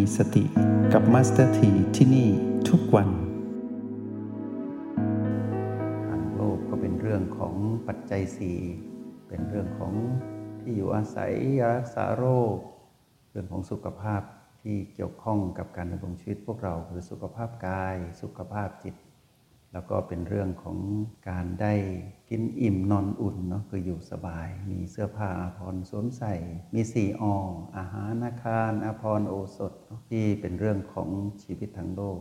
มีสติกับมาสเตอร์ทีที่นี่ทุกวันทางโลกก็เป็นเรื่องของปัจจัยสี่เป็นเรื่องของที่อยู่อาศัยยารักษาโรค เรื่องของสุขภาพที่เกี่ยวข้องกับการดำรงชีวิตพวกเราคือสุขภาพกาย สุขภาพจิต แล้วก็เป็นเรื่องของการได้กินอิ่มนอนอุ่นเนาะคืออยู่สบาย มีเสื้อผ้าอาภรณ์สวมใส่ มีสี่ออาหารอาคารอาภรณ์โอสถที่เป็นเรื่องของชีวิตทั้งโลก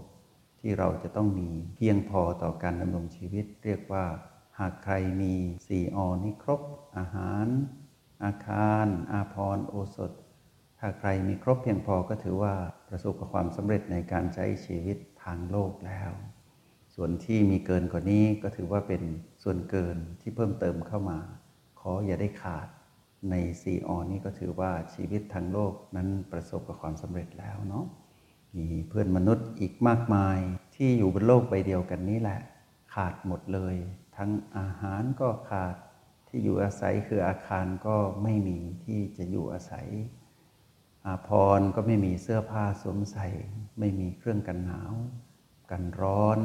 ที่เราจะต้องมีเพียงพอต่อการดำรงชีวิต เรียกว่า หากใครมีสี่อนี้ครบ อาหาร อาคาร อาภรณ์โอสถ ถ้าใครมีครบเพียงพอก็ถือว่าประสบกับความสำเร็จในการใช้ชีวิตทางโลกแล้ว ส่วนที่มีเกินกว่านี้ก็ถือว่าเป็นส่วนเกินที่เพิ่มเติมเข้ามา ขออย่าได้ขาดในสี่อนี้ก็ถือว่าชีวิตทางโลกนั้นประสบกับความสำเร็จแล้วเนาะมีเพื่อนมนุษย์อีกมากมายที่อยู่บนโลกใบเดียวกันนี้แหละ ขาดหมดเลย ทั้งอาหารก็ขาดที่อยู่อาศัยคืออาคารก็ไม่มีที่จะอยู่อาศัย อาภรณ์ก็ไม่มีเสื้อผ้าสวมใส่ ไม่มีเครื่องกันหนาว กันร้อน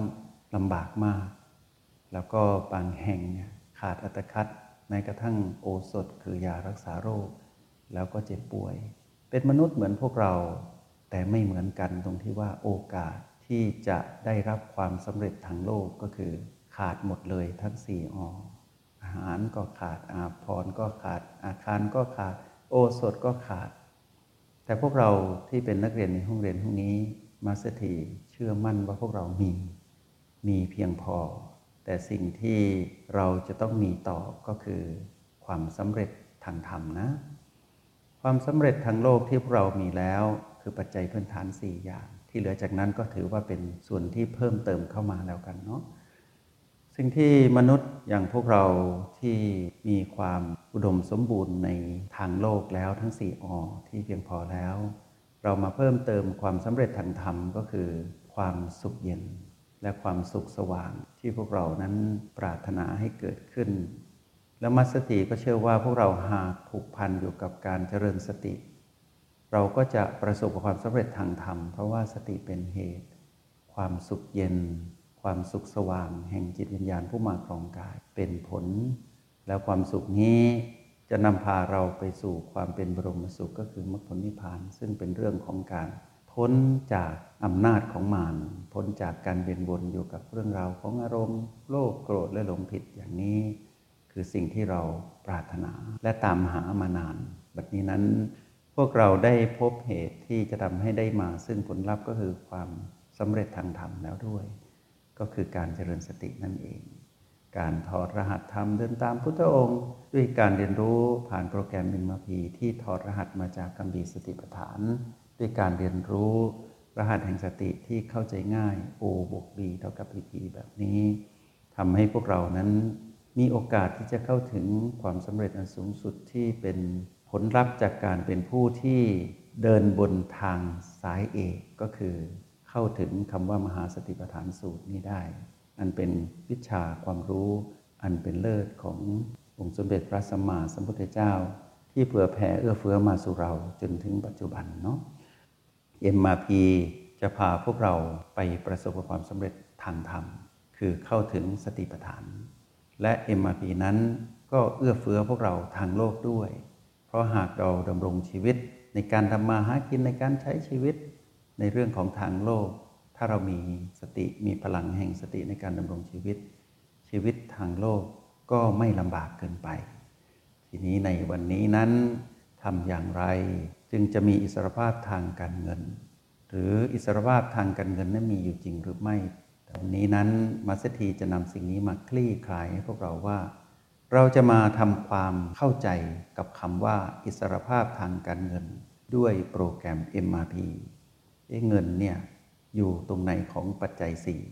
ลำบากมาก แล้วก็บางแห่งเนี่ยขาดอัตคัดแม้กระทั่งโอสถคือยารักษาโรค แล้วก็เจ็บป่วย เป็นมนุษย์เหมือนพวกเรา แต่ไม่เหมือนกันตรงที่ว่าโอกาสที่จะได้รับความสำเร็จทางโลกก็คือ ขาดหมดเลยทั้งสี่ออาหารก็ขาดอาภรณ์ก็ขาดอาคารก็ขาด โอสถก็ขาด แต่พวกเราที่เป็นนักเรียนในห้องเรียนห้องนี้มาสถีเชื่อมั่นว่าพวกเรามี มีเพียงพอ แต่สิ่งที่เราจะต้องมีต่อก็คือ ความสำเร็จทางธรรมนะ ความสำเร็จทางโลกที่พวกเรามีแล้ว คือปัจจัยพื้นฐาน 4 อย่าง ที่เหลือจากนั้นก็ถือว่าเป็นส่วนที่เพิ่มเติมเข้ามาแล้วกันเนาะสิ่งที่มนุษย์อย่างพวกเราที่มีความอุดมสมบูรณ์ในทางโลกแล้วทั้ง 4อที่เพียงพอแล้ว เรามาเพิ่มเติมความสำเร็จทางธรรมก็คือ ความสุขเย็น และความสุขสว่างที่พวกเรานั้นปรารถนาให้เกิดขึ้น แล้วมัสติก็เชื่อว่าพวกเราหากผูกพันอยู่กับการเจริญสติ เราก็จะประสบกับความสำเร็จทางธรรม เพราะว่าสติเป็นเหตุ ความสุขเย็น ความสุขสว่าง แห่งจิตวิญญาณผู้มาครองกายเป็นผล แล้วความสุขนี้จะนำพาเราไปสู่ความเป็นบรมสุขก็คือมรรคผลนิพพาน ซึ่งเป็นเรื่องของการ พ้นจากอำนาจของมารพ้นจากการเวียนวนอยู่กับเรื่องราวของอารมณ์ โลภโกรธและหลงผิดอย่างนี้ คือสิ่งที่เราปรารถนาและตามหามานาน บัดนี้นั้น พวกเราได้พบเหตุที่จะทำให้ได้มาซึ่งผลลัพธ์ก็คือความสำเร็จทางธรรมแล้วด้วย ก็คือการเจริญสตินั่นเอง การถอดรหัสธรรมเดินตามพุทธองค์ ด้วยการเรียนรู้ผ่านโปรแกรมมินมาพีที่ถอดรหัสมาจากคัมภีสติปัฏฐาน ด้วยการเรียนรู้รหัสแห่งสติที่เข้าใจง่าย O บวก B เท่ากับ PP แบบนี้ทำให้พวกเรานั้นมีโอกาสที่จะเข้าถึงความสำเร็จอันสูงสุดที่เป็นผลลัพธ์จากการเป็นผู้ที่เดินบนทางสายเอกก็คือเข้าถึงคำว่ามหาสติปัฏฐานสูตรนี้ได้ อันเป็นวิชาความรู้ อันเป็นเลิศขององค์สมเด็จพระสัมมาสัมพุทธเจ้า ที่เผื่อแผ่เอื้อเฟื้อมาสู่เราจนถึงปัจจุบันเนาะ MRP จะพาพวกเราไปประสบความสำเร็จทางธรรม คือเข้าถึงสติปัฏฐาน และ MRP นั้นก็เอื้อเฟื้อพวกเราทางโลกด้วย เพราะหากเราดำรงชีวิตในการทำมาหากินในการใช้ชีวิต ในเรื่องของทางโลก ถ้าเรามีสติมีพลังแห่งสติในการดำรงชีวิต ชีวิตทางโลกก็ไม่ลำบากเกินไป ทีนี้ในวันนี้นั้นทำอย่างไร จึงจะมีอิสรภาพทางการเงิน หรืออิสรภาพทางการเงินนั้นมีอยู่จริงหรือไม่ตอนนี้นั้นมัสถีจะนำสิ่งนี้มาคลี่คลายให้พวกเราว่า เราจะมาทำความเข้าใจกับคำว่าอิสรภาพทางการเงิน ด้วยโปรแกรม MRP เเงินเนี่ยอยู่ตรงไหนของปัจจัยสี่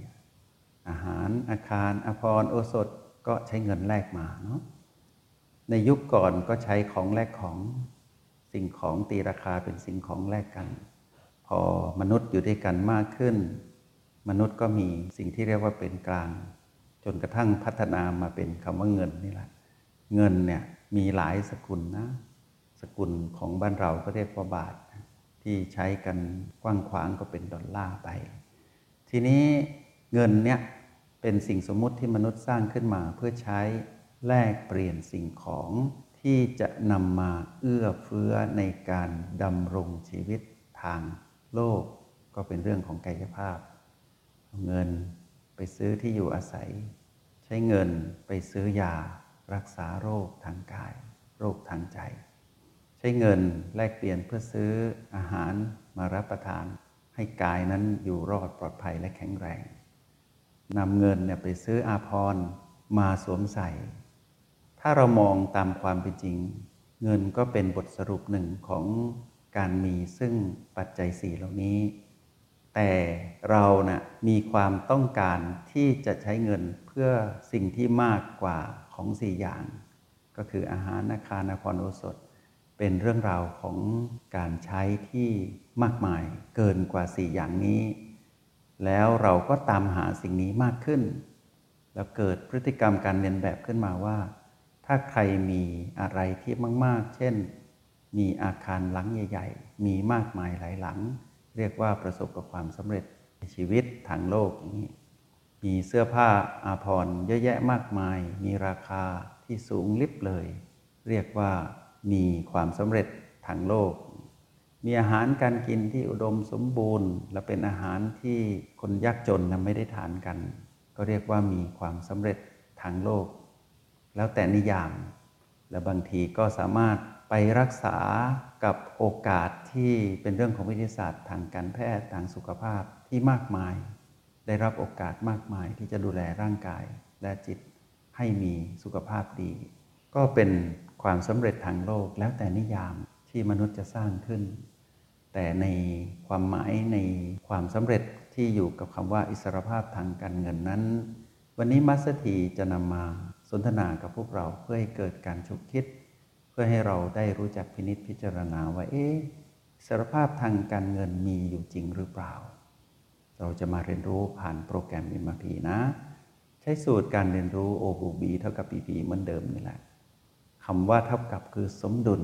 อาหารอาคารอภรณ์โอสถก็ใช้เงินแลกมาเนาะในยุคก่อนก็ใช้ของแลกของ สิ่งของตีราคาเป็นสิ่งของแลกกัน พอมนุษย์อยู่ด้วยกันมากขึ้น มนุษย์ก็มีสิ่งที่เรียกว่าเป็นกลาง จนกระทั่งพัฒนามาเป็นคำว่าเงินนี่แหละ เงินเนี่ยมีหลายสกุลนะ สกุลของบ้านเราก็เรียกว่าบาท ที่ใช้กันกว้างขวางก็เป็นดอลลาร์ไป ทีนี้เงินเนี่ยเป็นสิ่งสมมุติที่มนุษย์สร้างขึ้นมาเพื่อใช้แลกเปลี่ยนสิ่งของ ที่จะนำมาเอื้อเฟื้อในการดำรงชีวิตทางโลก ก็เป็นเรื่องของกายภาพ เงินไปซื้อที่อยู่อาศัย ใช้เงินไปซื้อยารักษาโรคทางกาย โรคทางใจ ใช้เงินแลกเปลี่ยนเพื่อซื้ออาหารมารับประทาน ให้กายนั้นอยู่รอดปลอดภัยและแข็งแรงนำเงินเนี่ยไปซื้ออาภรณ์มาสวมใส่ ถ้าเรามองตามความเป็นจริง เงินก็เป็นบทสรุปหนึ่งของการมีซึ่งปัจจัยสี่เหล่านี้ แต่เรานะ่ะมีความต้องการที่จะใช้เงินเพื่อสิ่งที่มากกว่าของสี่อย่าง ก็คืออาหารนาคานาครโอสถ เป็นเรื่องราวของการใช้ที่มากมายเกินกว่าสี่อย่างนี้ แล้วเราก็ตามหาสิ่งนี้มากขึ้น แล้วเกิดพฤติกรรมการเรียนแบบขึ้นมาว่า ถ้าใครมีอะไรที่มาก ๆ เช่น มีอาคารหลังใหญ่ ๆ มีมากมายหลายหลัง เรียกว่าประสบกับความสำเร็จในชีวิตทางโลกอย่างนี้ มีเสื้อผ้าอาภรณ์เยอะแยะมากมาย มีราคาที่สูงลิบเลย เรียกว่ามีความสำเร็จทางโลก มีอาหารการกินที่อุดมสมบูรณ์ และเป็นอาหารที่คนยากจนนะไม่ได้ทานกัน ก็เรียกว่ามีความสำเร็จทางโลก แล้วแต่นิยาม และบางทีก็สามารถไปรักษากับโอกาสที่เป็นเรื่องของวิทยาศาสตร์ทางการแพทย์ทางสุขภาพที่มากมาย ได้รับโอกาสมากมายที่จะดูแลร่างกายและจิตให้มีสุขภาพดี ก็เป็นความสำเร็จทางโลกแล้วแต่นิยามที่มนุษย์จะสร้างขึ้น แต่ในความหมายในความสำเร็จที่อยู่กับคำว่าอิสรภาพทางการเงินนั้น วันนี้มัสถีจะนำมา สนทนากับพวกเราเพื่อให้เกิดการฉุกคิด เพื่อให้เราได้รู้จักพินิษพิจารณาว่าเอ๊ะอิสรภาพทางการเงินมีอยู่จริงหรือเปล่า เราจะมาเรียนรู้ผ่านโปรแกรม m ม p นะ ใช้สูตรการเรียนรู้ O บวก B เท่ากับ PP เหมือนเดิมนี่แหละคำว่าเท่ากับคือสมดุล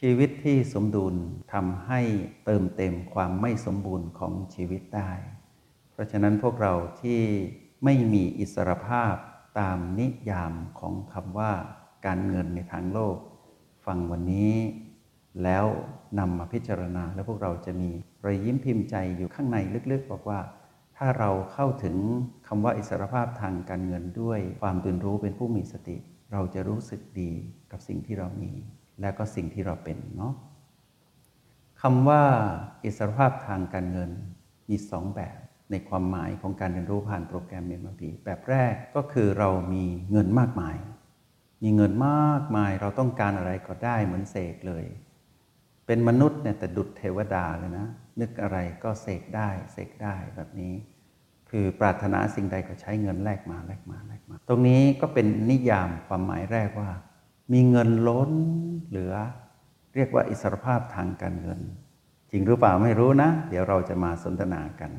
ชีวิตที่สมดุลทำให้เติมเต็มความไม่สมบูรณ์ของชีวิตได้ เพราะฉะนั้นพวกเราที่ไม่มีอิสรภาพ ตามนิยามของคำว่าการเงินในทางโลก ฟังวันนี้ แล้วนำมาพิจารณาแล้วพวกเราจะมีรอยยิ้มพิมพ์ใจอยู่ข้างในลึกๆ บอกว่า ถ้าเราเข้าถึงคำว่าอิสรภาพทางการเงินด้วย ความตื่นรู้เป็นผู้มีสติ เราจะรู้สึกดีกับสิ่งที่เรามี และก็สิ่งที่เราเป็นเนาะคำว่าอิสรภาพทางการเงินมีสองแบบ ในความหมายของการเรียนรู้ผ่านโปรแกรมเมมพีแบบแรกก็คือเรามีเงินมากมาย มีเงินมากมายเราต้องการอะไรก็ได้เหมือนเสกเลย เป็นมนุษย์เนี่ยแต่ดุจเทวดาเลยนะ นึกอะไรก็เสกได้เสกได้แบบนี้ คือปรารถนาสิ่งใดก็ใช้เงินแลกมาแลกมาแลกมา ตรงนี้ก็เป็นนิยามความหมายแรกว่า มีเงินล้นเหลือ เรียกว่าอิสรภาพทางการเงิน จริงหรือเปล่าไม่รู้นะ เดี๋ยวเราจะมาสนทนากัน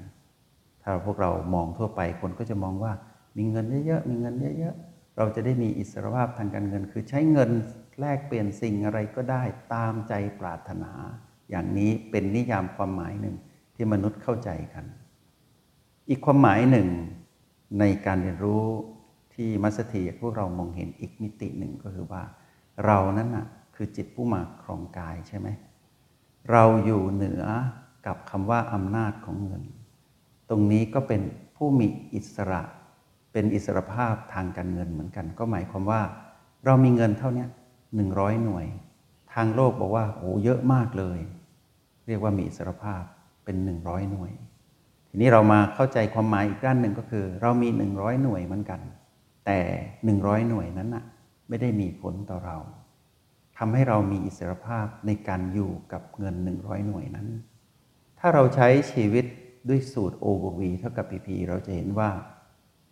ถ้าพวกเรามองทั่วไปคนก็จะมองว่ามีเงินเยอะๆมีเงินเยอะๆเราจะได้มีอิสรภาพทางการเงิน คือใช้เงินแลกเปลี่ยนสิ่งอะไรก็ได้ตามใจปรารถนา อย่างนี้เป็นนิยามความหมายหนึ่งที่มนุษย์เข้าใจกัน อีกความหมายหนึ่งในการเรียนรู้ที่มัสถีพวกเรามองเห็นอีกมิติหนึ่งก็คือว่า เรานั้นน่ะคือจิตผู้มาครองกายใช่ไหมเราอยู่เหนือกับคำว่าอำนาจของเงิน ตรงนี้ก็เป็นผู้มีอิสระ เป็นอิสระภาพทางการเงินเหมือนกัน ก็หมายความว่า เรามีเงินเท่านี้หนึ่งร้อยหน่วย ทางโลกบอกว่าโอ้เยอะมากเลย เรียกว่ามีอิสระภาพเป็นหนึ่งร้อยหน่วย ทีนี้เรามาเข้าใจความหมายอีกด้านหนึ่งก็คือ เรามีหนึ่งร้อยหน่วยเหมือนกัน แต่หนึ่งร้อยหน่วยนั้นน่ะไม่ได้มีผลต่อเราทำให้เรามีอิสรภาพในการอยู่กับเงินหนึ่งร้อยหน่วยนั้น ถ้าเราใช้ชีวิต ด้วยสูตร O บวก V เท่ากับ PP เราจะเห็นว่า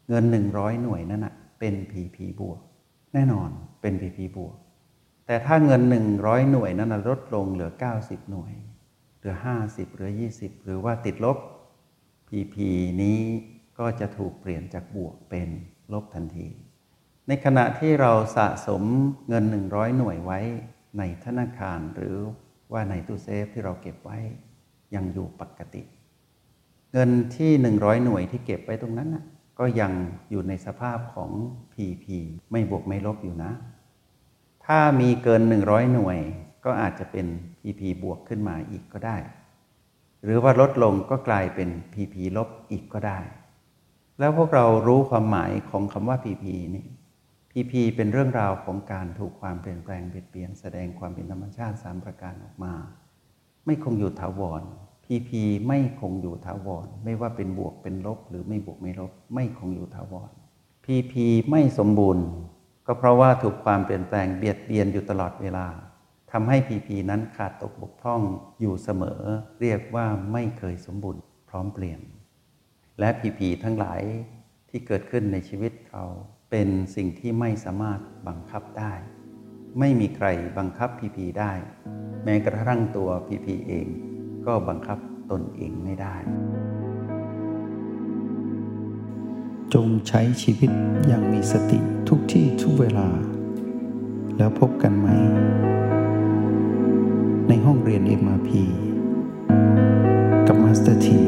เงิน 100 หน่วยนั้นนะเป็น PP บวก แน่นอนเป็น PP บวก แต่ถ้าเงิน 100 หน่วยนั้นลดลงเหลือ 90 หน่วย เหลือ 50 เหลือ 20 หรือว่าติดลบ PP นี้ก็จะถูกเปลี่ยนจากบวกเป็นลบทันที ในขณะที่เราสะสมเงิน 100 หน่วยไว้ในธนาคารหรือว่าในตู้เซฟที่เราเก็บไว้ยังอยู่ปกติ เงินที่ 100 หน่วยที่เก็บไว้ตรงนั้นนะก็ยังอยู่ในสภาพของ PP ไม่บวกไม่ลบอยู่นะ ถ้ามีเกิน 100 หน่วยก็อาจจะเป็น PP บวกขึ้นมาอีกก็ได้ หรือว่าลดลงก็กลายเป็น PP ลบอีกก็ได้ แล้วพวกเรารู้ความหมายของคำว่า PP นี่ PP เป็นเรื่องราวของการถูกความเปลี่ยนแปลงเปลี่ยนเปลี่ยนแสดงความเป็นธรรมชาติ3ประการออกมา ไม่คงอยู่ถาวร PP ไม่คงอยู่ถาวร ไม่ว่าเป็นบวกเป็นลบ หรือไม่บวกไม่ลบ ไม่คงอยู่ถาวร PP ไม่สมบูรณ์ ก็เพราะว่าถูกความเปลี่ยนแปลงเบียดเบียนอยู่ตลอดเวลาทำให้ PP นั้นขาดตกบกพร่องอยู่เสมอ เรียกว่าไม่เคยสมบูรณ์ พร้อมเปลี่ยน และ PP ทั้งหลายที่เกิดขึ้นในชีวิตเราเป็นสิ่งที่ไม่สามารถบังคับได้ ไม่มีใครบังคับ PP ได้ แม้กระทั่งตัว PP เอง ก็บังคับตนเองไม่ได้ จงใช้ชีวิตอย่างมีสติทุกที่ทุกเวลา แล้วพบกันใหม่ ในห้องเรียน MRP กับมาสเตอร์ที